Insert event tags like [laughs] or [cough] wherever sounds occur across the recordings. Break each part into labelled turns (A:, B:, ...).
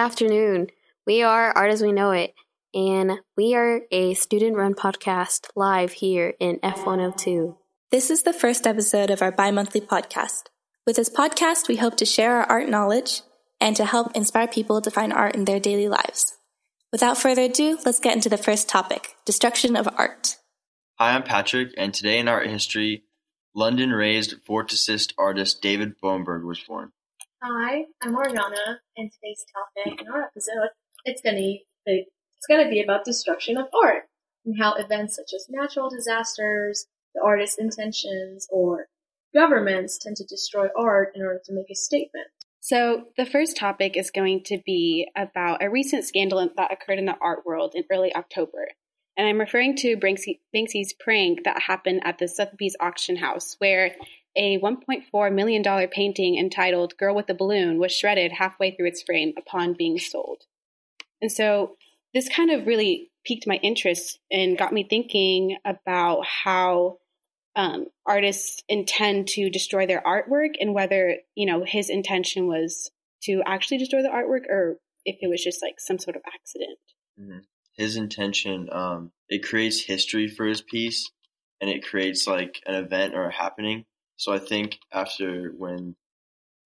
A: afternoon. We are Art as We Know It, and we are a student run podcast live here in F102.
B: This is the first episode of our bi monthly podcast. With this podcast, we hope to share our art knowledge and to help inspire people to find art in their daily lives. Without further ado, let's get into the first topic destruction of art.
C: Hi, I'm Patrick, and today in art history, London raised vorticist artist David Bomberg was born.
D: Hi, I'm Ariana, and today's topic in our episode it's gonna be it's gonna be about destruction of art and how events such as natural disasters, the artist's intentions, or governments tend to destroy art in order to make a statement.
E: So, the first topic is going to be about a recent scandal that occurred in the art world in early October. And I'm referring to Banksy, Banksy's prank that happened at the Sotheby's auction house, where a $1.4 million painting entitled Girl with a Balloon was shredded halfway through its frame upon being sold. And so this kind of really piqued my interest and got me thinking about how um, artists intend to destroy their artwork and whether, you know, his intention was to actually destroy the artwork or if it was just like some sort of accident.
C: Mm-hmm. His intention, um, it creates history for his piece and it creates like an event or a happening so I think after when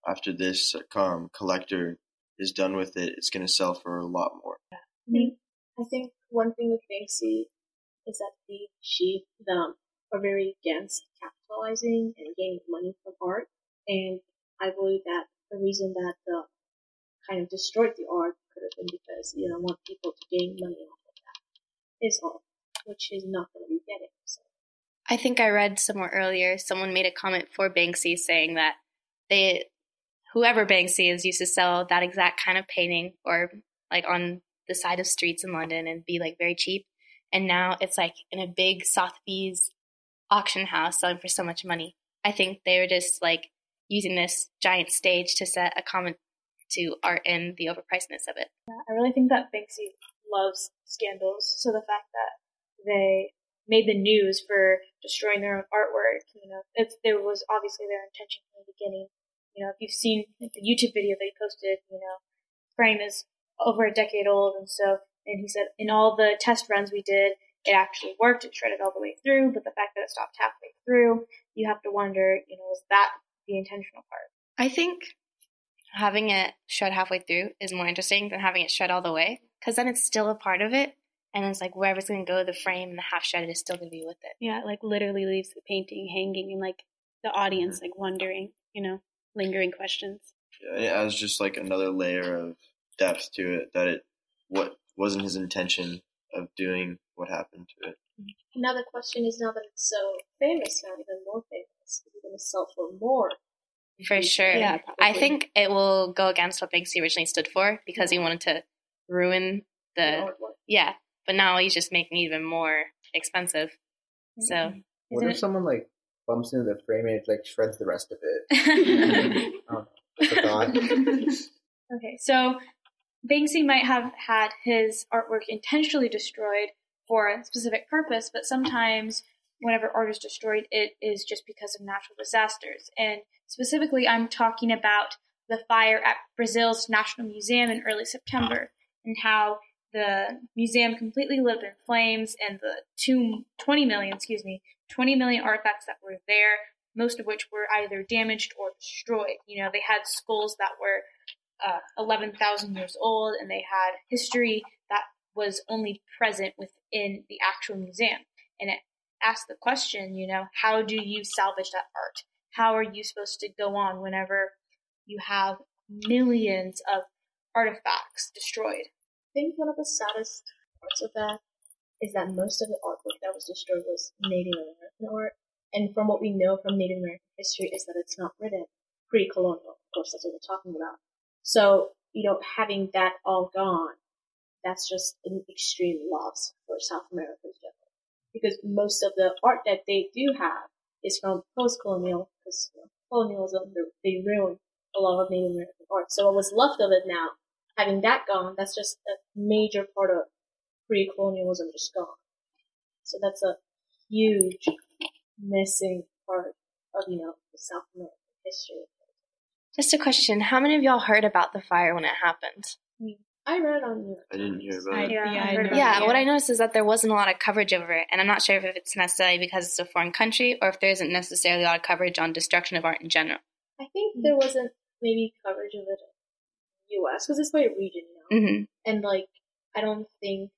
C: after this um, collector is done with it, it's going to sell for a lot more.
D: I think one thing with Banksy is that the she them are very against capitalizing and gaining money from art, and I believe that the reason that the kind of destroyed the art could have been because you don't want people to gain money off of that. Is all, which is not going to be getting. So.
F: I think I read somewhere earlier someone made a comment for Banksy saying that they whoever Banksy is used to sell that exact kind of painting or like on the side of streets in London and be like very cheap. And now it's like in a big Sotheby's auction house selling for so much money. I think they were just like using this giant stage to set a comment to art and the overpricedness of it.
D: I really think that Banksy loves scandals. So the fact that they made the news for destroying their own artwork. You know, it's, there was obviously their intention from the beginning. You know, if you've seen the YouTube video they posted, you know, frame is over a decade old, and so, and he said in all the test runs we did, it actually worked. It shredded all the way through, but the fact that it stopped halfway through, you have to wonder, you know, is that the intentional part?
F: I think having it shred halfway through is more interesting than having it shred all the way, because then it's still a part of it, and it's like wherever it's going to go, the frame and the half shredded is still going to be with it.
E: Yeah, like literally leaves the painting hanging and like the audience mm-hmm. like wondering, you know, lingering questions.
C: Yeah, it adds just like another layer of depth to it that it what wasn't his intention of doing what happened to it.
D: Now the question is now that it's so famous now, even more famous, is it going to sell for more?
F: For sure. Yeah, I think it will go against what Banksy originally stood for because he wanted to ruin the yeah but now he's just making it even more expensive. So,
G: mm-hmm. what if it? someone like bumps into the frame and it like shreds the rest of it? [laughs] [laughs] oh, [laughs]
D: okay, so Banksy might have had his artwork intentionally destroyed for a specific purpose, but sometimes whenever art is destroyed, it is just because of natural disasters. And specifically, I'm talking about the fire at Brazil's National Museum in early September and how the museum completely lit up in flames, and the two, 20 million, excuse me, 20 million artifacts that were there, most of which were either damaged or destroyed. You know, they had skulls that were uh, 11,000 years old, and they had history that was only present within the actual museum. And it asked the question, you know, how do you salvage that art? How are you supposed to go on whenever you have millions of artifacts destroyed? Think one of the saddest parts of that is that most of the artwork that was destroyed was Native American art. And from what we know from Native American history is that it's not written pre-colonial. Of course, that's what we're talking about. So, you know, having that all gone, that's just an extreme loss for South America in general. Because most of the art that they do have is from post-colonial, because you know, colonialism, they ruined a lot of Native American art. So what was left of it now having that gone, that's just a major part of pre-colonialism just gone. So that's a huge missing part of, you know, the South American history.
F: Just a question. How many of y'all heard about the fire when it happened?
H: I read on you.
C: I didn't hear about
D: I,
C: it.
D: yeah,
E: Yeah,
D: I
E: I
D: heard
E: know.
D: about
F: Yeah,
D: it,
F: what I noticed is that there wasn't a lot of coverage over it, and I'm not sure if it's necessarily because it's a foreign country or if there isn't necessarily a lot of coverage on destruction of art in general.
H: I think there wasn't maybe coverage of it in the U.S. because it's by region, now, know.
F: hmm
H: And like, I don't think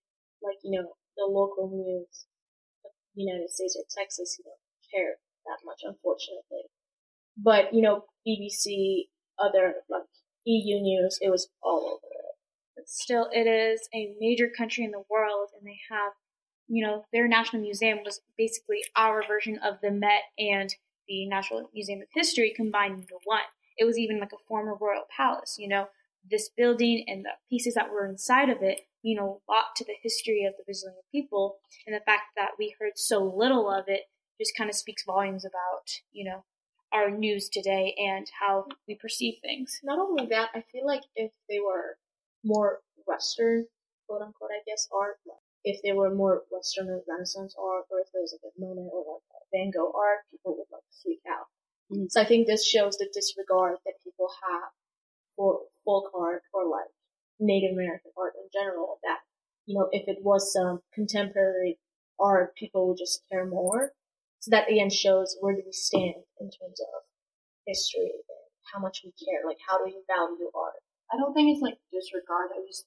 H: like you know the local news of the United States or Texas, you know, care that much, unfortunately. But you know, BBC, other like EU news, it was all over it.
D: but still it is a major country in the world and they have you know their national museum was basically our version of the met and the national museum of history combined into one it was even like a former royal palace you know this building and the pieces that were inside of it mean a lot to the history of the brazilian people and the fact that we heard so little of it just kind of speaks volumes about you know our news today and how we perceive things
H: Not only that, I feel like if they were more Western, quote unquote, I guess, art, like if they were more Western or Renaissance art, or if there was like a Monet or like a Van Gogh art, people would like to freak out.
F: Mhm.
H: So I think this shows the disregard that people have for folk art or like Native American art in general. That you know, if it was some contemporary art, people would just care more. So that again shows where do we stand in terms of history and how much we care. Like, how do you value art?
I: I don't think it's like disregard. I just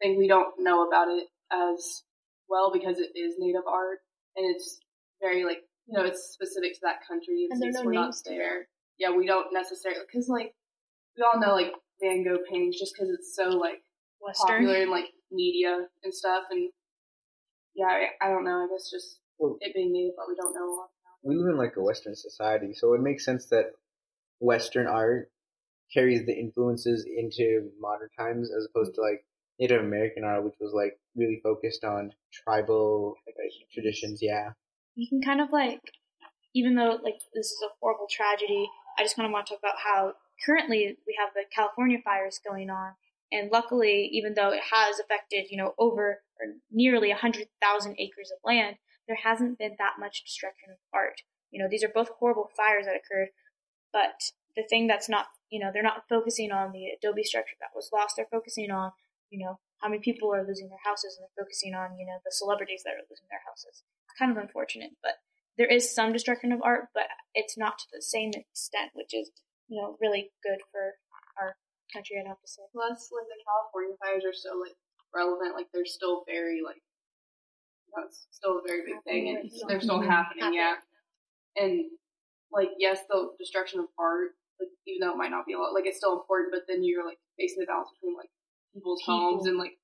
I: think we don't know about it as well because it is native art and it's very like you know it's specific to that country.
H: And
I: since
H: no
I: we're not
H: there.
I: Yeah, we don't necessarily because like we all know like Van Gogh paintings just because it's so like
D: western
I: popular in like media and stuff and yeah, I, I don't know. I guess just
G: Well,
I: it being native but we don't know a lot.
G: we live in like a Western society, so it makes sense that Western art carries the influences into modern times as opposed to like Native American art, which was like really focused on tribal like, traditions. Yeah.
D: you can kind of like, even though like this is a horrible tragedy, I just kind of want to talk about how currently we have the California fires going on, and luckily, even though it has affected you know over or nearly hundred thousand acres of land, there hasn't been that much destruction of art. You know, these are both horrible fires that occurred, but the thing that's not, you know, they're not focusing on the adobe structure that was lost. They're focusing on, you know, how many people are losing their houses, and they're focusing on, you know, the celebrities that are losing their houses. It's kind of unfortunate, but there is some destruction of art, but it's not to the same extent, which is, you know, really good for our country. I'd have to say.
I: Plus, like the California fires are so like relevant. Like they're still very like know, still a very big thing, and they're still happening. Yeah, and like yes, the destruction of art, like even though it might not be a lot, like it's still important. But then you're like facing the balance between like people's homes and like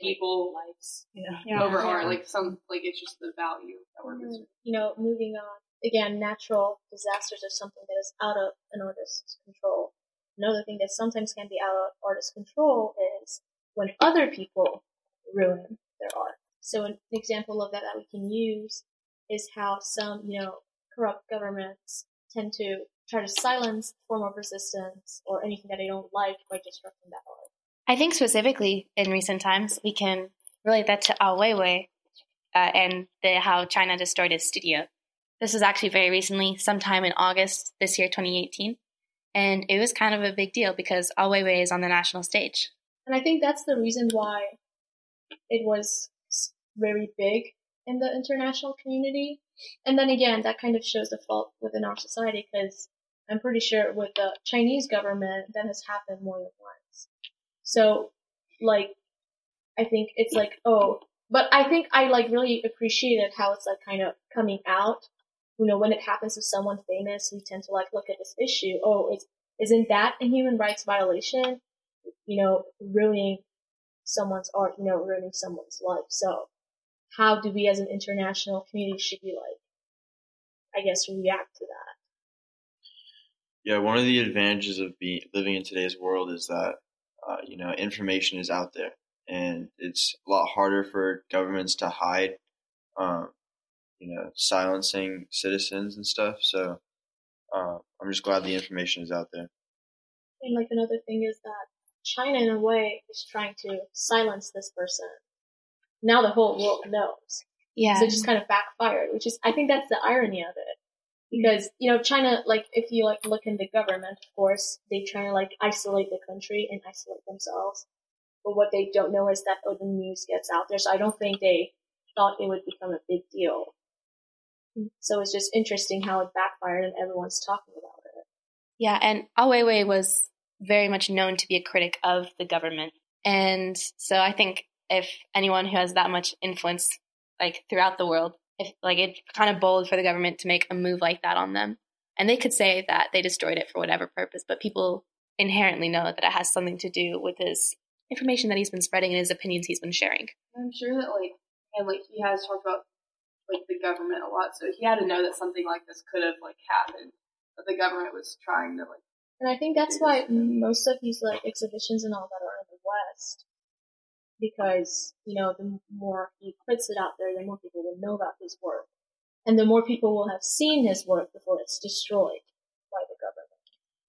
I: people
H: Lives. Yeah.
D: Yeah.
I: over
H: Yeah.
I: art. Like some like it's just the value that we're
H: Mhm. You know, moving on. Again, natural disasters are something that is out of an artist's control. Another thing that sometimes can be out of artist's control is when other people ruin their art. So an example of that that we can use is how some, you know, corrupt governments tend to try to silence form of resistance or anything that they don't like by disrupting that art.
F: I think specifically in recent times, we can relate that to Ai Weiwei uh, and the, how China destroyed his studio. This was actually very recently, sometime in August this year, 2018. And it was kind of a big deal because Ai Weiwei is on the national stage.
H: And I think that's the reason why it was very big in the international community. And then again, that kind of shows the fault within our society because I'm pretty sure with the Chinese government, that has happened more than once. So, like, I think it's like, oh, but I think I like really appreciated how it's like kind of coming out. You know, when it happens to someone famous, we tend to like look at this issue. Oh, it's, isn't that a human rights violation? You know, ruining someone's art, you know, ruining someone's life. So, how do we as an international community should we like, I guess, react to that?
C: Yeah, one of the advantages of being living in today's world is that uh, you know information is out there, and it's a lot harder for governments to hide, um, you know, silencing citizens and stuff. So uh, I'm just glad the information is out there.
H: And like another thing is that China, in a way, is trying to silence this person. Now the whole world knows.
F: Yeah.
H: So it just kind of backfired, which is, I think that's the irony of it. Because, you know, China, like, if you, like, look in the government, of course, they try to, like, isolate the country and isolate themselves. But what they don't know is that oh, the news gets out there. So I don't think they thought it would become a big deal. So it's just interesting how it backfired and everyone's talking about it.
F: Yeah, and Ai Weiwei was very much known to be a critic of the government. And so I think if anyone who has that much influence, like throughout the world, if like it's kind of bold for the government to make a move like that on them. And they could say that they destroyed it for whatever purpose, but people inherently know that it has something to do with his information that he's been spreading and his opinions he's been sharing.
I: I'm sure that like and like he has talked about like the government a lot, so he had to know that something like this could have like happened. That the government was trying to like
H: And I think that's why most of these like exhibitions and all that are in the West. Because, you know, the more he puts it out there, the more people will know about his work. And the more people will have seen his work before it's destroyed by the government.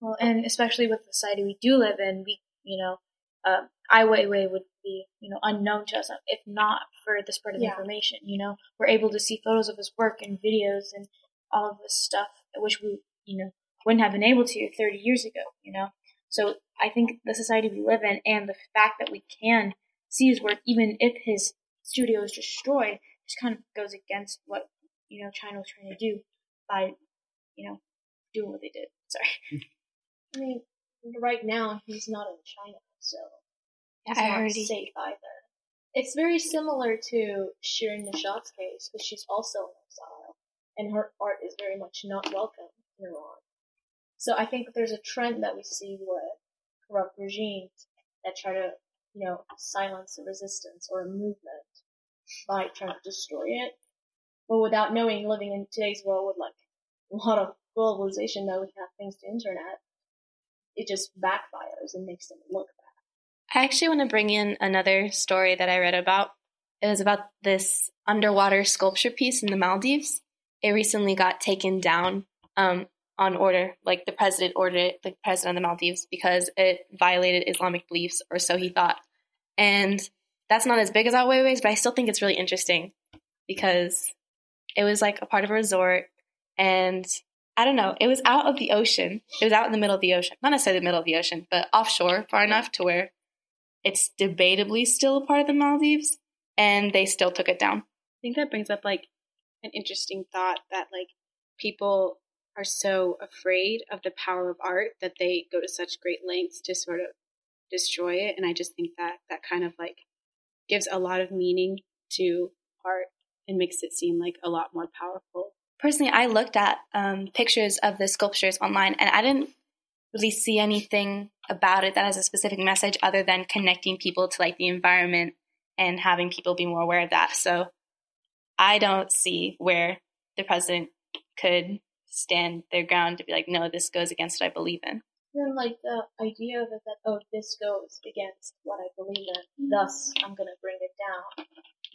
D: Well, and especially with the society we do live in, we, you know, uh, Ai Weiwei would be, you know, unknown to us if not for the spread of
H: Yeah.
D: information. You know, we're able to see photos of his work and videos and all of this stuff, which we, you know, wouldn't have been able to 30 years ago. You know, so I think the society we live in and the fact that we can see his work, even if his studio is destroyed, just kind of goes against what you know China was trying to do by, you know, doing what they did. [laughs] Sorry.
H: I mean, right now he's not in China, so he's
F: I
H: not
F: already-
H: safe either. It's very similar to Shirin Neshat's case, because she's also in exile, and her art is very much not welcome in Iran. So I think there's a trend that we see with corrupt regimes that try to, you know, silence a resistance or a movement by trying to destroy it. But without knowing, living in today's world with like a lot of globalization that we have thanks to internet, it just backfires and makes them look.
F: I actually want to bring in another story that I read about. It was about this underwater sculpture piece in the Maldives. It recently got taken down um, on order, like the president ordered it, the president of the Maldives, because it violated Islamic beliefs, or so he thought. And that's not as big as Ai Weiwei's, but I still think it's really interesting because it was like a part of a resort, and I don't know, it was out of the ocean. It was out in the middle of the ocean, not necessarily the middle of the ocean, but offshore, far enough to where it's debatably still a part of the Maldives, and they still took it down.
E: I think that brings up like an interesting thought that like people are so afraid of the power of art that they go to such great lengths to sort of destroy it and I just think that that kind of like gives a lot of meaning to art and makes it seem like a lot more powerful.
F: Personally, I looked at um, pictures of the sculptures online, and I didn't really see anything about it that has a specific message other than connecting people to like the environment and having people be more aware of that. So I don't see where the president could stand their ground to be like, no, this goes against what I believe in.
H: Then like the idea of it that oh this goes against what I believe in, thus I'm gonna bring it down.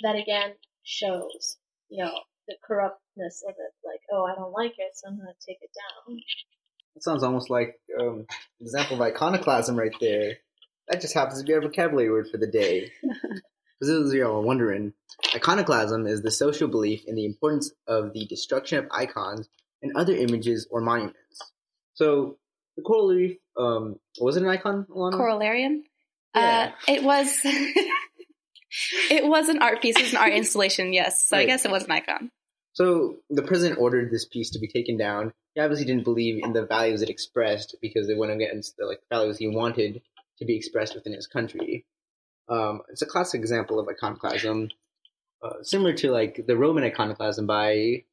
H: That again shows, you know, the corruptness of it. Like, oh I don't like it, so I'm gonna take it down.
G: That sounds almost like um, an example of iconoclasm right there. That just happens to be our vocabulary word for the day. [laughs] For those of you are wondering, iconoclasm is the social belief in the importance of the destruction of icons and other images or monuments. So, the coral reef, um, was it an icon, Alana?
F: Coralarium?
G: Yeah.
F: Uh, it was. [laughs] it was an art piece. It was an art installation, yes. So I guess it was an icon.
G: So the president ordered this piece to be taken down. He obviously didn't believe in the values it expressed because it went against the like values he wanted to be expressed within his country. Um, it's a classic example of iconoclasm, uh, similar to like the Roman iconoclasm by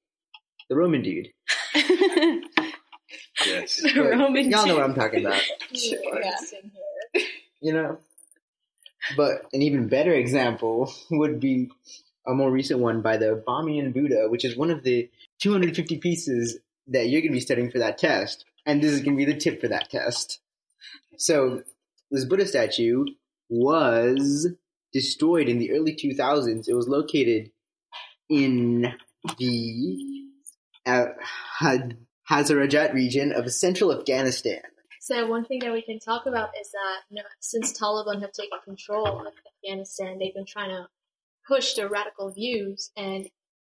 G: the Roman dude. [laughs]
C: Yes.
G: But
F: Roman
G: y'all know what I'm talking about, [laughs]
H: Yeah.
G: you know. But an even better example [laughs] would be a more recent one by the Bamiyan Buddha, which is one of the 250 pieces that you're going to be studying for that test. And this is going to be the tip for that test. So, this Buddha statue was destroyed in the early 2000s. It was located in the uh, Hazarajat region of central Afghanistan.
H: So one thing that we can talk about is that you know, since Taliban have taken control of Afghanistan, they've been trying to push their radical views, and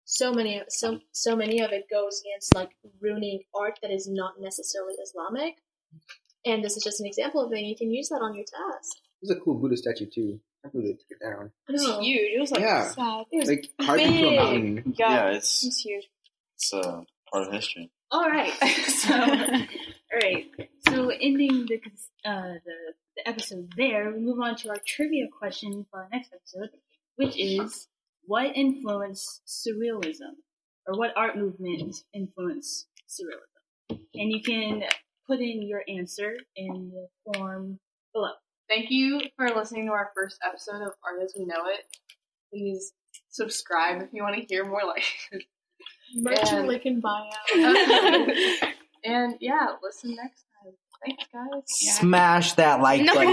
H: so many, so so many of it goes against like ruining art that is not necessarily Islamic. And this is just an example of it. You can use that on your test.
G: was a cool Buddha statue too. I can't believe they took it down.
D: It was huge. It was like
G: Yeah.
D: sad. It was
G: Like carved into a
D: big.
G: mountain.
D: Yeah,
C: Yeah,
D: it
C: it's
D: huge.
C: it's uh, part of history.
J: All right. [laughs] So, [laughs] all right. So, ending the uh, the the episode there, we move on to our trivia question for our next episode, which is what influenced surrealism, or what art movement influenced surrealism? And you can put in your answer in the form below.
I: Thank you for listening to our first episode of Art as We Know It. Please subscribe if you want to hear more like
H: Merch
I: And-
H: link in bio. [laughs] [laughs]
I: and yeah, listen next time. Thanks guys.
K: Smash that like
F: No.
K: button.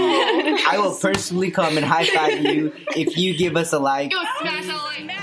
K: I will [laughs] personally come and high five you if you give us a like.
F: Go smash that like.